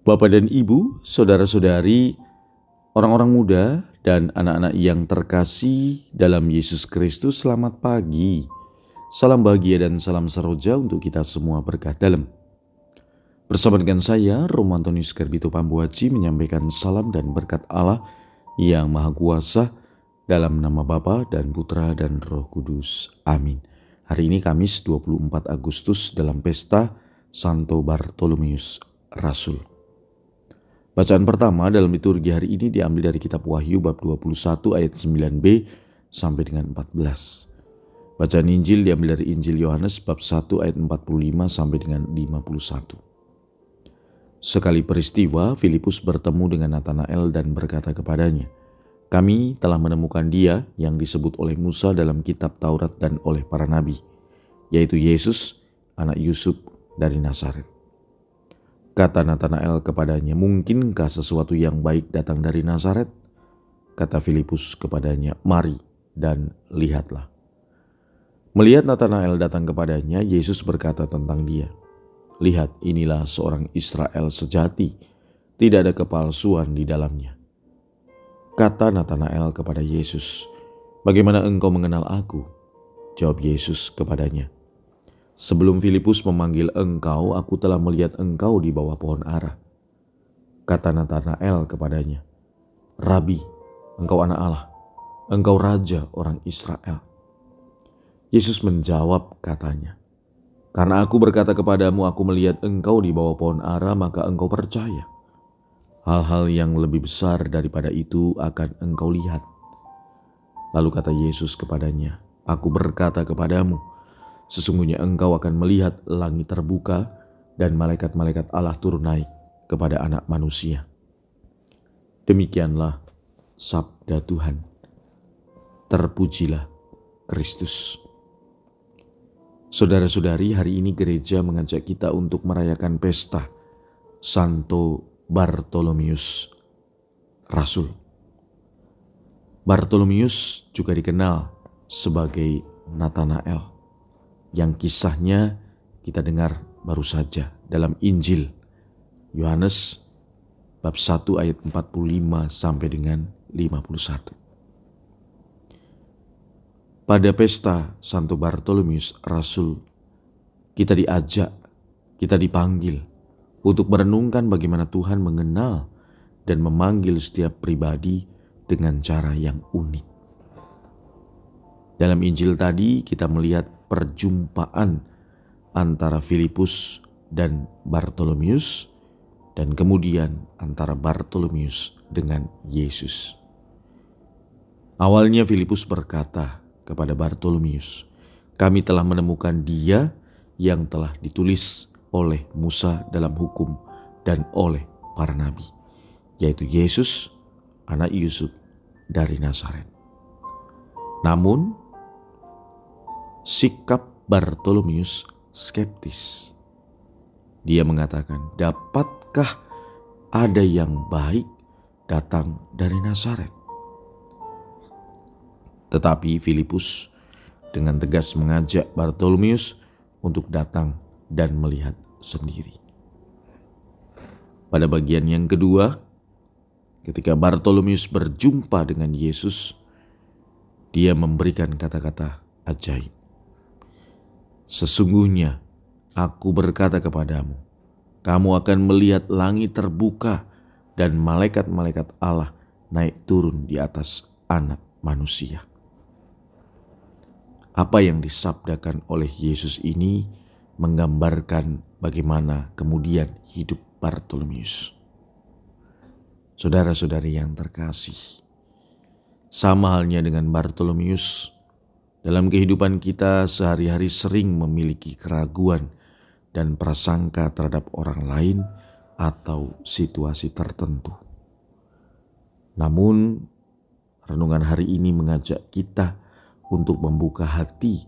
Bapak dan Ibu, saudara-saudari, orang-orang muda, dan anak-anak yang terkasih dalam Yesus Kristus, selamat pagi. Salam bahagia dan salam seroja untuk kita semua berkat dalam. Bersama dengan saya, Romantonius Gerbito Pambuaci menyampaikan salam dan berkat Allah yang Maha Kuasa dalam nama Bapa dan Putra dan Roh Kudus. Amin. Hari ini Kamis 24 Agustus dalam pesta Santo Bartolomeus Rasul. Bacaan pertama dalam liturgi hari ini diambil dari kitab Wahyu bab 21 ayat 9b sampai dengan 14. Bacaan Injil diambil dari Injil Yohanes bab 1 ayat 45 sampai dengan 51. Sekali peristiwa, Filipus bertemu dengan Nathanael dan berkata kepadanya, Kami telah menemukan dia yang disebut oleh Musa dalam kitab Taurat dan oleh para nabi, yaitu Yesus, anak Yusuf dari Nazaret. Kata Nathanael kepadanya, "Mungkinkah sesuatu yang baik datang dari Nazaret?" Kata Filipus kepadanya, "Mari dan lihatlah." Melihat Nathanael datang kepadanya, Yesus berkata tentang dia, "Lihat, inilah seorang Israel sejati, tidak ada kepalsuan di dalamnya." Kata Nathanael kepada Yesus, "Bagaimana engkau mengenal aku?" Jawab Yesus kepadanya, Sebelum Filipus memanggil engkau, aku telah melihat engkau di bawah pohon ara. Kata Nathanael kepadanya, Rabi, engkau anak Allah, engkau raja orang Israel. Yesus menjawab katanya, Karena aku berkata kepadamu, aku melihat engkau di bawah pohon ara, maka engkau percaya. Hal-hal yang lebih besar daripada itu akan engkau lihat. Lalu kata Yesus kepadanya, Aku berkata kepadamu, Sesungguhnya engkau akan melihat langit terbuka dan malaikat-malaikat Allah turun naik kepada anak manusia. Demikianlah sabda Tuhan. Terpujilah Kristus. Saudara-saudari, hari ini gereja mengajak kita untuk merayakan pesta Santo Bartolomeus Rasul. Bartolomeus juga dikenal sebagai Nathanael yang kisahnya kita dengar baru saja dalam Injil Yohanes bab 1 ayat 45 sampai dengan 51. Pada pesta Santo Bartolomeus Rasul, kita diajak, kita dipanggil untuk merenungkan bagaimana Tuhan mengenal dan memanggil setiap pribadi dengan cara yang unik. Dalam Injil tadi kita melihat perjumpaan antara Filipus dan Bartolomeus dan kemudian antara Bartolomeus dengan Yesus. Awalnya Filipus berkata kepada Bartolomeus, "Kami telah menemukan Dia yang telah ditulis oleh Musa dalam hukum dan oleh para nabi, yaitu Yesus, anak Yusuf dari Nazaret." Namun, sikap Bartolomeus skeptis. Dia mengatakan, "Dapatkah ada yang baik datang dari Nazaret?" Tetapi Filipus dengan tegas mengajak Bartolomeus untuk datang dan melihat sendiri. Pada bagian yang kedua, ketika Bartolomeus berjumpa dengan Yesus, dia memberikan kata-kata ajaib. Sesungguhnya aku berkata kepadamu, kamu akan melihat langit terbuka dan malaikat-malaikat Allah naik turun di atas anak manusia. Apa yang disabdakan oleh Yesus ini menggambarkan bagaimana kemudian hidup Bartolomeus. Saudara-saudari yang terkasih, sama halnya dengan Bartolomeus, dalam kehidupan kita sehari-hari sering memiliki keraguan dan prasangka terhadap orang lain atau situasi tertentu. Namun, renungan hari ini mengajak kita untuk membuka hati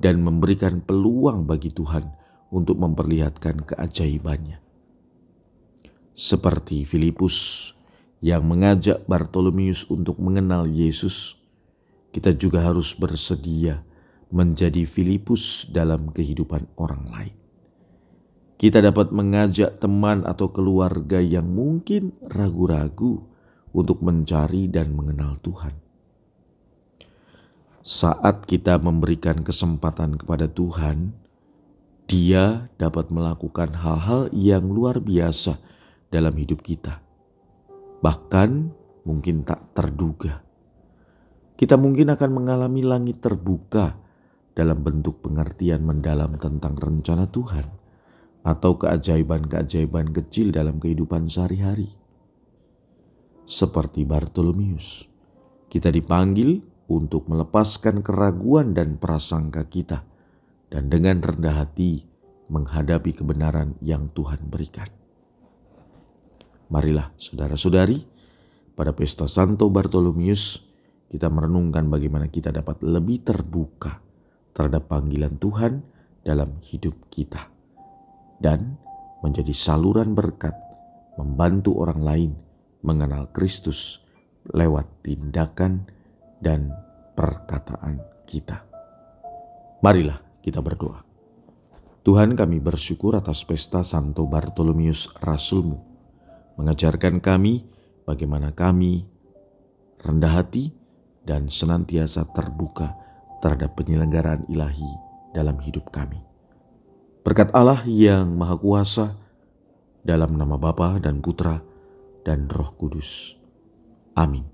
dan memberikan peluang bagi Tuhan untuk memperlihatkan keajaibannya. Seperti Filipus yang mengajak Bartolomeus untuk mengenal Yesus, kita juga harus bersedia menjadi Filipus dalam kehidupan orang lain. Kita dapat mengajak teman atau keluarga yang mungkin ragu-ragu untuk mencari dan mengenal Tuhan. Saat kita memberikan kesempatan kepada Tuhan, Dia dapat melakukan hal-hal yang luar biasa dalam hidup kita, bahkan mungkin tak terduga. Kita mungkin akan mengalami langit terbuka dalam bentuk pengertian mendalam tentang rencana Tuhan atau keajaiban-keajaiban kecil dalam kehidupan sehari-hari. Seperti Bartolomius, kita dipanggil untuk melepaskan keraguan dan prasangka kita dan dengan rendah hati menghadapi kebenaran yang Tuhan berikan. Marilah saudara-saudari, pada pesta Santo Bartolomius kita merenungkan bagaimana kita dapat lebih terbuka terhadap panggilan Tuhan dalam hidup kita dan menjadi saluran berkat membantu orang lain mengenal Kristus lewat tindakan dan perkataan kita. Marilah kita berdoa. Tuhan kami bersyukur atas pesta Santo Bartolomius Rasulmu. Mengajarkan kami bagaimana kami rendah hati dan senantiasa terbuka terhadap penyelenggaraan ilahi dalam hidup kami. Berkat Allah yang Maha Kuasa, dalam nama Bapa dan Putra dan Roh Kudus. Amin.